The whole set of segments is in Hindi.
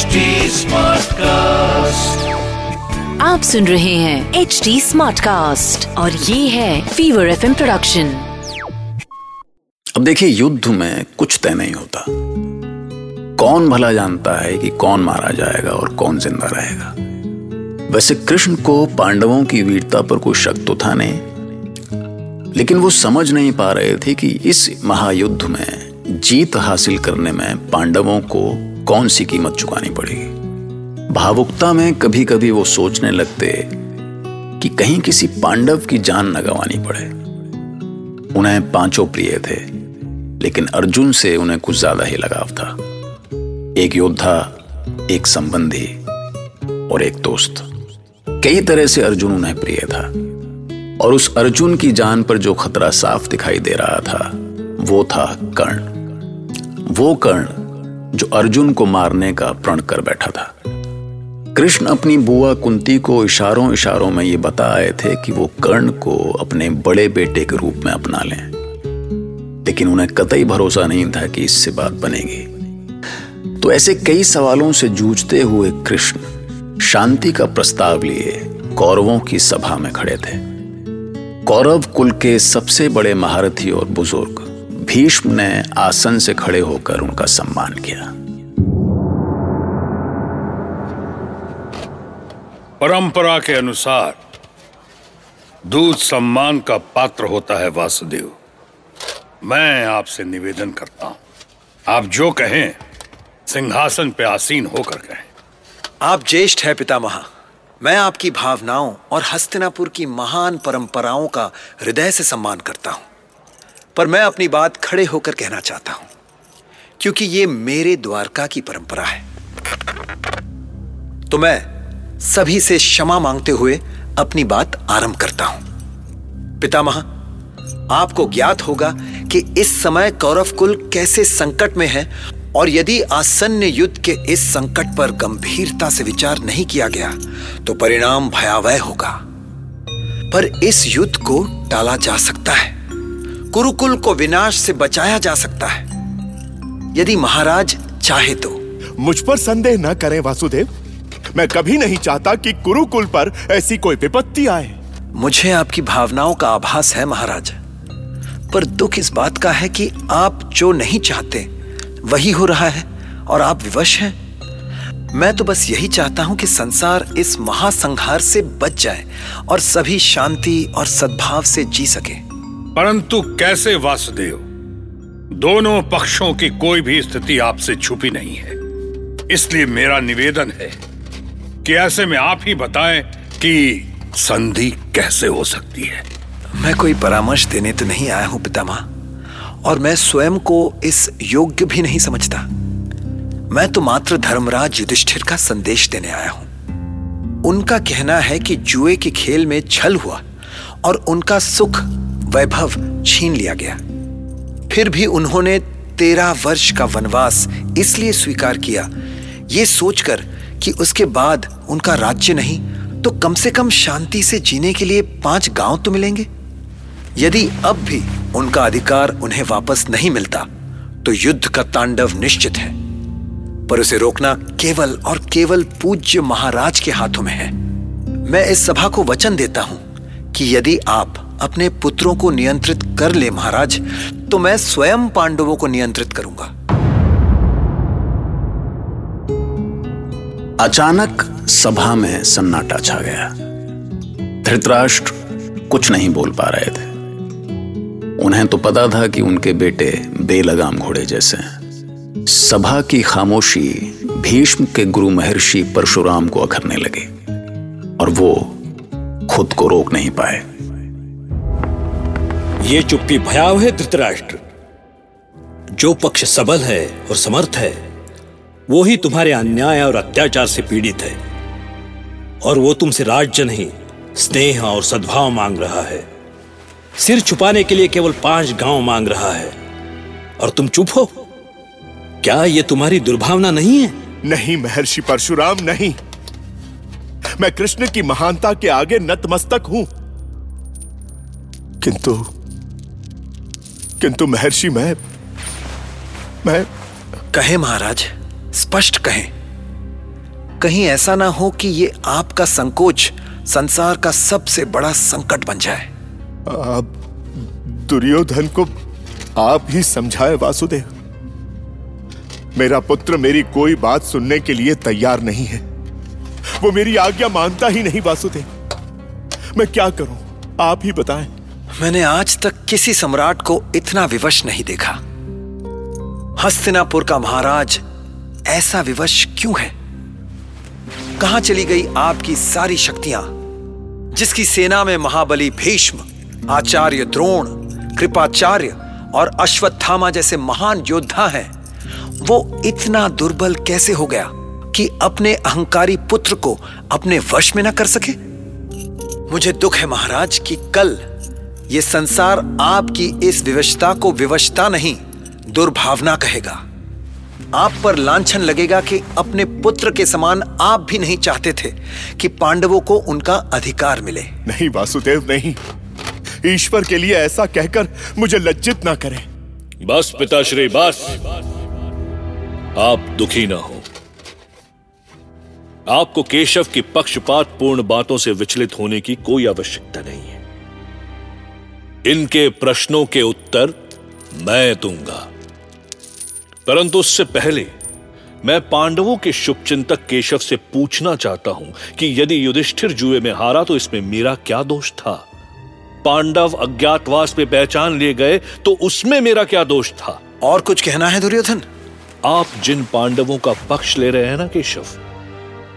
HD Smartcast. आप सुन रहे हैं एच डी स्मार्ट कास्ट और ये है फीवर एफ़ प्रोडक्शन अब देखिए युद्ध में कुछ तय नहीं होता। कौन भला जानता है कि कौन मारा जाएगा और कौन ज़िंदा रहेगा? वैसे कृष्ण को पांडवों की वीरता पर कोई शक तो था नहीं। लेकिन वो समझ नहीं पा रहे थे कि इस महायुद्ध में जीत हासिल करने में पांडवों को कौन सी कीमत चुकानी पड़ेगी? भावुकता में कभी कभी वो सोचने लगते कि कहीं किसी पांडव की जान न गंवानी पड़े। उन्हें पाँचों प्रिय थे, लेकिन अर्जुन से उन्हें कुछ ज़्यादा ही लगाव था। एक योद्धा, एक संबंधी और एक दोस्त। कई तरह से अर्जुन उन्हें प्रिय था, और उस अर्जुन की जान पर जो खतरा साफ़ दिखाई दे रहा था, वो था कर्ण। वो कर्ण जो अर्जुन को मारने का प्रण कर बैठा था। कृष्ण अपनी बुआ कुंती को इशारों इशारों में ये बता आए थे कि वो कर्ण को अपने बड़े बेटे के रूप में अपना लें। लेकिन उन्हें कतई भरोसा नहीं था कि इससे बात बनेगी। तो ऐसे कई सवालों से जूझते हुए कृष्ण शांति का प्रस्ताव लिए कौरवों की सभा में खड़े थे। कौरव कुल के सबसे बड़े महारथी और बुज़ुर्ग भीष्म ने आसन से खड़े होकर उनका सम्मान किया। परंपरा के अनुसार दूध सम्मान का पात्र होता है वासुदेव। मैं आपसे निवेदन करता हूँ आप जो कहें सिंहासन पे आसीन होकर कहें। आप ज्येष्ठ है पितामह। मैं आपकी भावनाओं और हस्तिनापुर की महान परंपराओं का हृदय से सम्मान करता हूँ। पर मैं अपनी बात खड़े होकर कहना चाहता हूँ, क्योंकि ये मेरे द्वारका की परंपरा है। तो मैं सभी से क्षमा मांगते हुए अपनी बात आरंभ करता हूँ। पितामह, आपको ज्ञात होगा कि इस समय कौरव कुल कैसे संकट में है और यदि आसन्न युद्ध के इस संकट पर गंभीरता से विचार नहीं किया गया तो परिणाम भयावह होगा। पर इस युद्ध को टाला जा सकता है। कुरुकुल को विनाश से बचाया जा सकता है। यदि महाराज चाहे तो। मुझ पर संदेह न करें वासुदेव। मैं कभी नहीं चाहता कि कुरुकुल पर ऐसी कोई विपत्ति आए। मुझे आपकी भावनाओं का आभास है महाराज। पर दुख इस बात का है कि आप जो नहीं चाहते वही हो रहा है और आप विवश हैं। मैं तो बस यही चाहता हूँ कि संसार इस महासंहार से बच जाए और सभी शांति और सद्भाव से जी सके। परंतु कैसे वासुदेव? दोनों पक्षों की कोई भी स्थिति आपसे छुपी नहीं है। इसलिए मेरा निवेदन है कि ऐसे में आप ही बताएँ कि संधि कैसे हो सकती है। मैं कोई परामर्श देने तो नहीं आया हूँ, पितामह, और मैं स्वयं को इस योग्य भी नहीं समझता। मैं तो मात्र धर्मराज युधिष्ठिर का संदेश देने आया हूँ। उनका कहना है कि जुए के खेल में छल हुआ और उनका सुख वैभव छीन लिया गया। फिर भी उन्होंने तेरह वर्ष का वनवास इसलिए स्वीकार किया। ये सोचकर कि उसके बाद उनका राज्य नहीं तो कम से कम शांति से जीने के लिए पाँच गाँव तो मिलेंगे। यदि अब भी उनका अधिकार उन्हें वापस नहीं मिलता तो युद्ध का तांडव निश्चित है। पर उसे रोकना केवल और केवल पूज्य महाराज के हाथों में है। मैं इस सभा को वचन देता हूँ कि यदि आप अपने पुत्रों को नियंत्रित कर ले, महाराज तो मैं स्वयं पांडवों को नियंत्रित करूँगा। अचानक सभा में सन्नाटा छा गया। धृतराष्ट्र कुछ नहीं बोल पा रहे थे। उन्हें तो पता था कि उनके बेटे बेलगाम घोड़े जैसे हैं। सभा की खामोशी भीष्म के गुरु महर्षि परशुराम को अखरने लगे और वो खुद को रोक नहीं पाए। ये चुप्पी भयाव है धृतराष्ट्र। जो पक्ष सबल है और समर्थ है, वो ही तुम्हारे अन्याय और अत्याचार से पीड़ित है। और वो तुमसे राज्य नहीं, स्नेह और सद्भाव मांग रहा है। सिर छुपाने के लिए केवल पाँच गाँव मांग रहा है। और तुम चुप हो? क्या ये तुम्हारी दुर्भावना नहीं है? नहीं, महर्षि परशुराम, नहीं। मैं कृष्ण की महानता के आगे नतमस्तक हूँ। किंतु किंतु महर्षि मैं मैं कहे महाराज स्पष्ट कहें। कहीं ऐसा ना हो कि ये आपका संकोच संसार का सबसे बड़ा संकट बन जाए। आप दुर्योधन को आप ही समझाए वासुदेव। मेरा पुत्र मेरी कोई बात सुनने के लिए तैयार नहीं है। वो मेरी आज्ञा मानता ही नहीं वासुदेव। मैं क्या करूँ? आप ही बताएँ। मैंने आज तक किसी सम्राट को इतना विवश नहीं देखा। हस्तिनापुर का महाराज ऐसा विवश क्यों है? कहाँ चली गई आपकी सारी शक्तियाँ, जिसकी सेना में महाबली भीष्म, आचार्य द्रोण, कृपाचार्य और अश्वत्थामा जैसे महान योद्धा हैं, वो इतना दुर्बल कैसे हो गया कि अपने अहंकारी पुत्र को अपने वश में न कर सके? मुझे दुख है महाराज कि कल ये संसार आपकी इस विवशता को विवशता नहीं दुर्भावना कहेगा। आप पर लांछन लगेगा कि अपने पुत्र के समान आप भी नहीं चाहते थे कि पांडवों को उनका अधिकार मिले। नहीं वासुदेव नहीं। ईश्वर के लिए ऐसा कहकर मुझे लज्जित ना करें। बस पिताश्री बस। आप दुखी ना हो। आपको केशव की पक्षपात पूर्ण बातों से विचलित होने की कोई आवश्यकता नहीं। है इनके प्रश्नों के उत्तर मैं दूँगा। परंतु उससे पहले मैं पांडवों के शुभचिंतक केशव से पूछना चाहता हूँ कि यदि युधिष्ठिर जुए में हारा तो इसमें मेरा क्या दोष था? पांडव अज्ञातवास में पहचान लिए गए तो उसमें मेरा क्या दोष था? और कुछ कहना है दुर्योधन? आप जिन पांडवों का पक्ष ले रहे हैं ना केशव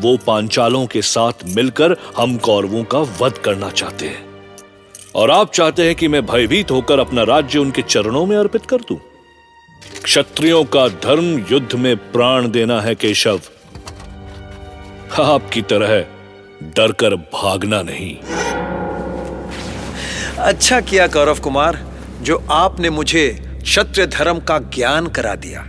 वो पांचालों के साथ मिलकर हम कौरवों का वध करना चाहते हैं। और आप चाहते हैं कि मैं भयभीत होकर अपना राज्य उनके चरणों में अर्पित कर दूँ? क्षत्रियों का धर्म युद्ध में प्राण देना है केशव। आपकी तरह डरकर भागना नहीं। अच्छा किया कौरव कुमार जो आपने मुझे क्षत्रिय धर्म का ज्ञान करा दिया।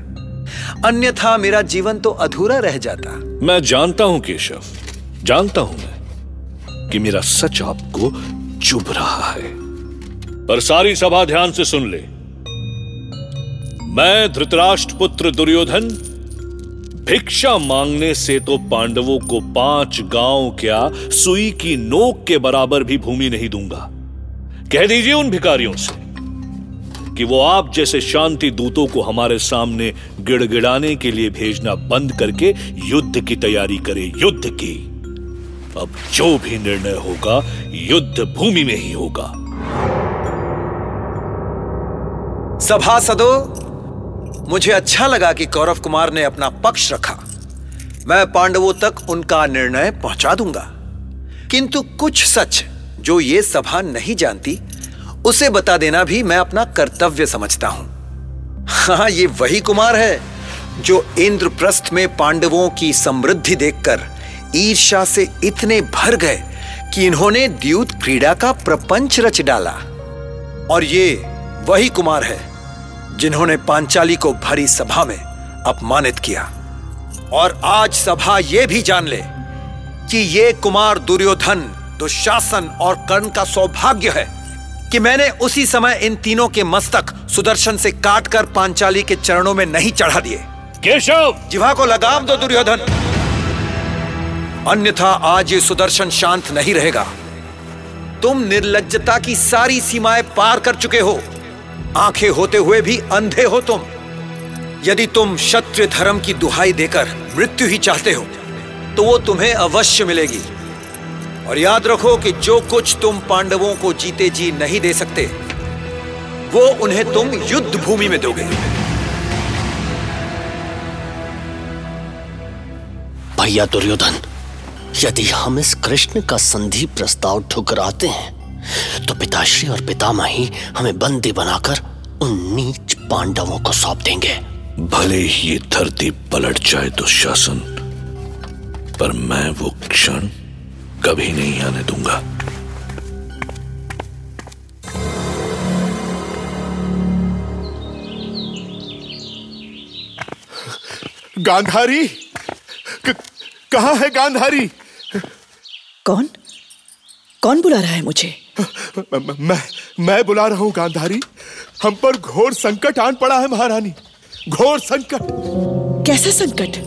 अन्यथा मेरा जीवन तो अधूरा रह जाता। मैं जानता हूँ केशव। जानता हूँ मैं कि मेरा सच आपको चुभ रहा है। पर सारी सभा ध्यान से सुन ले। मैं धृतराष्ट्र पुत्र दुर्योधन, भिक्षा मांगने से तो पांडवों को पाँच गाँव क्या सुई की नोक के बराबर भी भूमि नहीं दूँगा। कह दीजिए उन भिकारियों से कि वो आप जैसे शांति दूतों को हमारे सामने गिड़गिड़ाने के लिए भेजना बंद करके युद्ध की तैयारी करें, युद्ध की। अब जो भी निर्णय होगा, युद्ध भूमि में ही होगा। सभासदों, मुझे अच्छा लगा कि कौरव कुमार ने अपना पक्ष रखा। मैं पांडवों तक उनका निर्णय पहुँचा दूँगा। किंतु कुछ सच जो ये सभा नहीं जानती, उसे बता देना भी मैं अपना कर्तव्य समझता हूँ। हाँ ये वही कुमार है जो इंद्रप्रस्थ में पांडवों की समृद्धि देखकर ईर्षा से इतने भर गए कि इन्होंने द्यूत क्रीड़ा का प्रपंच रच डाला। और ये वही कुमार है जिन्होंने पांचाली को भरी सभा में अपमानित किया। और आज सभा ये भी जान ले कि ये कुमार दुर्योधन दुशासन और कर्ण का सौभाग्य है कि मैंने उसी समय इन तीनों के मस्तक सुदर्शन से काटकर पांचाली के चरणों में नहीं चढ़ा दिए। केशव! जिवा को लगाम दो दुर्योधन। अन्यथा आज ये सुदर्शन शांत नहीं रहेगा। तुम निर्लजता की सारी सीमाएँ पार कर चुके हो। आँखें होते हुए भी अंधे हो तुम। यदि तुम क्षत्रिय धर्म की दुहाई देकर मृत्यु ही चाहते हो तो वो तुम्हें अवश्य मिलेगी। और याद रखो कि जो कुछ तुम पांडवों को जीते जी नहीं दे सकते, वो उन्हें तुम युद्ध भूमि में दोगे। भैया दुर्योधन यदि हम इस कृष्ण का संधि प्रस्ताव ठुकराते हैं तो पिताश्री और पितामही हमें बंदी बनाकर उन नीच पांडवों को सौंप देंगे। भले ही ये धरती पलट जाए तो शासन पर मैं वो क्षण कभी नहीं आने दूँगा। गांधारी? कहा है गांधारी? कौन? कौन बुला रहा है मुझे? मैं मैं बुला रहा हूँ गांधारी। हम पर घोर संकट आन पड़ा है महारानी। घोर संकट। कैसा संकट?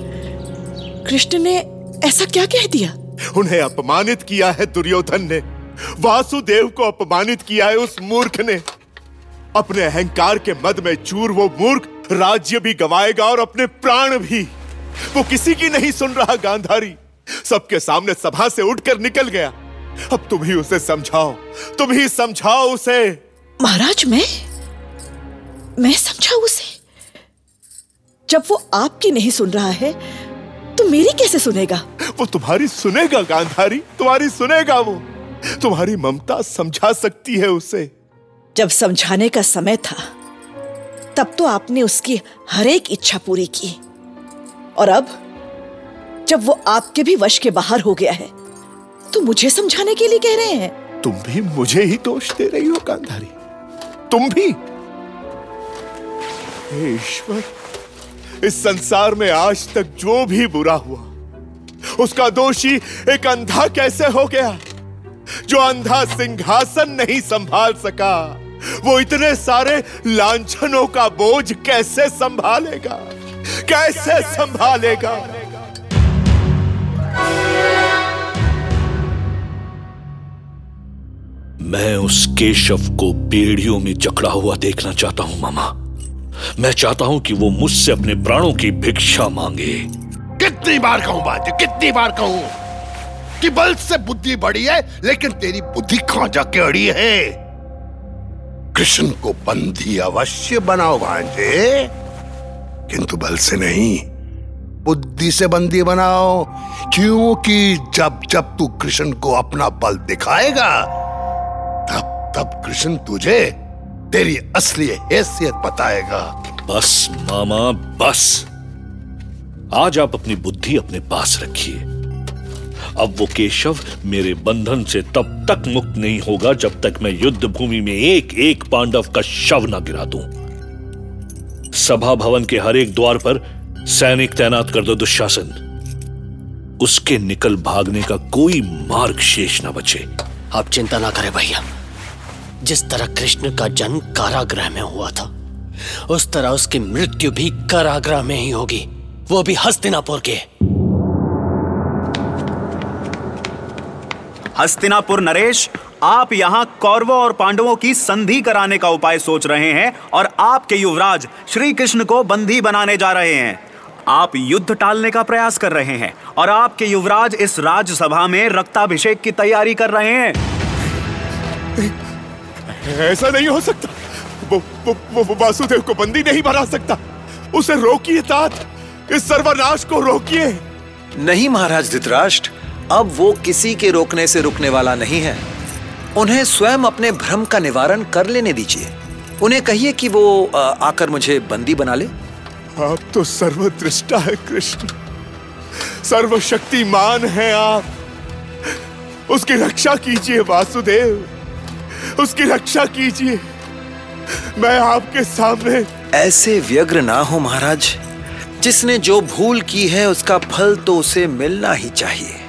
कृष्ण ने ऐसा क्या कह दिया? उन्हें अपमानित किया है दुर्योधन ने। वासुदेव को अपमानित किया है उस मूर्ख ने। अपने अहंकार के मद में चूर वो मूर्ख राज्य भी गवाएगा और अपने प्राण भी। वो किसी की नहीं सुन रहा गांधारी। सबके सामने सभा से उठकर निकल गया। अब तुम ही उसे समझाओ। तुम ही समझाओ उसे। महाराज मैं मैं समझाऊ उसे? जब वो आपकी नहीं सुन रहा है तो मेरी कैसे सुनेगा? वो तुम्हारी सुनेगा गांधारी। तुम्हारी सुनेगा वो। तुम्हारी ममता समझा सकती है उसे। जब समझाने का समय था तब तो आपने उसकी हर एक इच्छा पूरी की। और अब जब वो आपके भी वश के बाहर हो गया है। तो मुझे समझाने के लिए कह रहे हैं? तुम भी मुझे ही दोष दे रही हो गांधारी तुम भी। ईश्वर, इस संसार में आज तक जो भी बुरा हुआ, उसका दोषी एक अंधा कैसे हो गया? जो अंधा सिंहासन नहीं संभाल सका, वो इतने सारे लांछनों का बोझ कैसे संभालेगा? कैसे संभालेगा? मैं उस केशव को बेड़ियों में जकड़ा हुआ देखना चाहता हूँ, मामा। मैं चाहता हूँ कि वो मुझसे अपने प्राणों की भिक्षा मांगे। कितनी बार कहूँ बात कितनी बार कहूँ? कि बल से बुद्धि बड़ी है, लेकिन तेरी बुद्धि कहाँ जाके अड़ी है? कृष्ण को बंदी अवश्य बनाओ भांजे। किंतु बल से नहीं, बुद्धि से बंदी बनाओ। क्योंकि जब जब तू कृष्ण को अपना बल दिखाएगा तब कृष्ण तुझे तेरी असली हैसियत बताएगा। बस मामा बस। आज आप अपनी बुद्धि अपने पास रखिए। अब वो केशव मेरे बंधन से तब तक मुक्त नहीं होगा जब तक मैं युद्ध भूमि में एक एक पांडव का शव न गिरा दूँ। सभा भवन के हर एक द्वार पर सैनिक तैनात कर दो दुशासन। उसके निकल भागने का कोई मार्ग शेष न बचे। आप चिंता ना करें भैया। जिस तरह कृष्ण का जन्म कारागृह में हुआ था, उस तरह उसकी मृत्यु भी कारागृह में ही होगी। वो भी हस्तिनापुर के। हस्तिनापुर नरेश, आप यहाँ कौरवों और पांडवों की संधि कराने का उपाय सोच रहे हैं और आपके युवराज श्री कृष्ण को बंदी बनाने जा रहे हैं। आप युद्ध टालने का प्रयास कर रहे हैं और आपके युवराज इस राज्यसभा में रक्ताभिषेक की तैयारी कर रहे हैं। ऐसा नहीं हो सकता। वो, वो, वो, वो वासुदेव को बंदी नहीं बना सकता। उसे रोकिए तात। इस सर्वनाश को रोकिए। नहीं महाराज धृतराष्ट्र अब वो किसी के रोकने से रुकने वाला नहीं है। उन्हें स्वयं अपने भ्रम का निवारण कर लेने दीजिए। उन्हें कहिए कि वो आकर मुझे बंदी बना ले। आप तो सर्वदृष्टा है कृष्ण। सर्वशक्तिमान है आप। उसकी रक्षा कीजिए वासुदेव। उसकी रक्षा कीजिए। मैं आपके सामने ऐसे व्यग्र ना हो महाराज। जिसने जो भूल की है, उसका फल तो उसे मिलना ही चाहिए।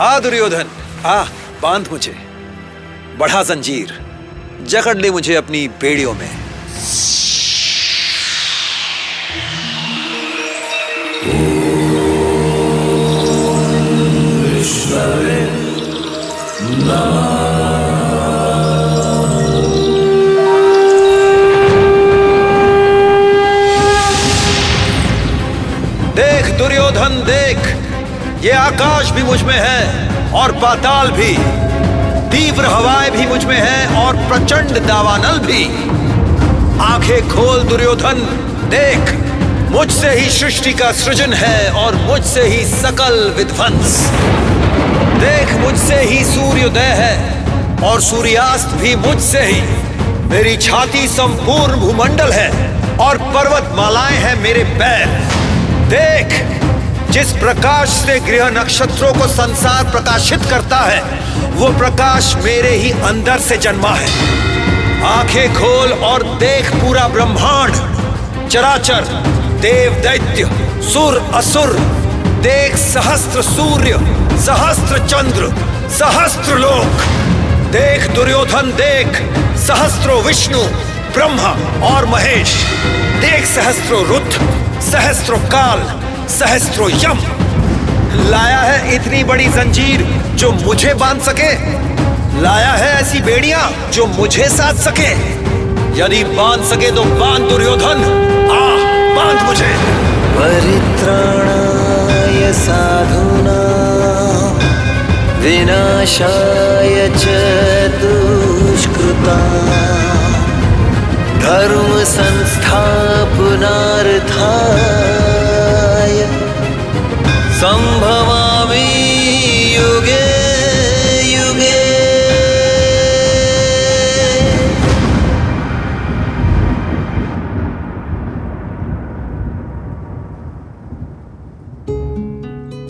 आ, दुर्योधन। आ, बाँध मुझे। बढ़ा जंजीर। जकड़ ले मुझे अपनी बेड़ियों में। और पाताल भी। तीव्र हवाएँ भी मुझमें है और प्रचंड दावानल भी। आँखें खोल दुर्योधन, देख, मुझसे ही सृष्टि का सृजन है और मुझसे ही सकल विध्वंस। देख, मुझसे ही सूर्योदय है और सूर्यास्त भी मुझसे ही। मेरी छाती संपूर्ण भूमंडल है और पर्वत मालाएँ हैं मेरे पैर। देख जिस प्रकाश से गृह नक्षत्रों को संसार प्रकाशित करता है, वो प्रकाश मेरे ही अंदर से जन्मा है। आँखें खोल और देख पूरा ब्रह्मांड, चराचर, देव दैत्य, सुर असुर, देख सहस्त्र सूर्य, सहस्त्र चंद्र, सहस्त्र लोक, देख दुर्योधन, देख सहस्त्रो विष्णु, ब्रह्मा और महेश, देख सहस्त्रो रुद्र, सहस्त्रो काल सहस्त्रो यम। लाया है इतनी बड़ी जंजीर जो मुझे बाँध सके। लाया है ऐसी बेड़ियाँ जो मुझे साध सके। यदि बाँध सके तो बाँध दुर्योधन। आ, बाँध मुझे। परित्राणाय साधुना, विनाशाय च दुष्कृता। धर्म संस्थापनार्थाय युगे युगे।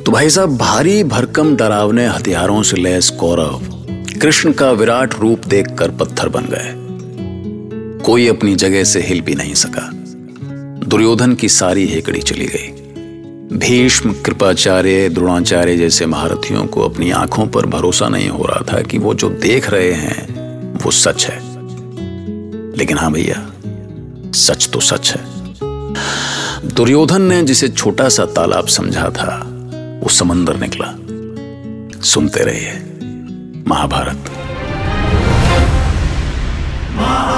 तो भाई साहब, भारी भरकम डरावने हथियारों से लैस कौरव कृष्ण का विराट रूप देखकर पत्थर बन गए। कोई अपनी जगह से हिल भी नहीं सका। दुर्योधन की सारी हेकड़ी चली गई। भीष्म कृपाचार्य, द्रोणाचार्य जैसे महारथियों को अपनी आँखों पर भरोसा नहीं हो रहा था कि वो जो देख रहे हैं, वो सच है। लेकिन हाँ भैया, सच तो सच है। दुर्योधन ने जिसे छोटा सा तालाब समझा था, वो समंदर निकला। सुनते रहिए, महाभारत। आप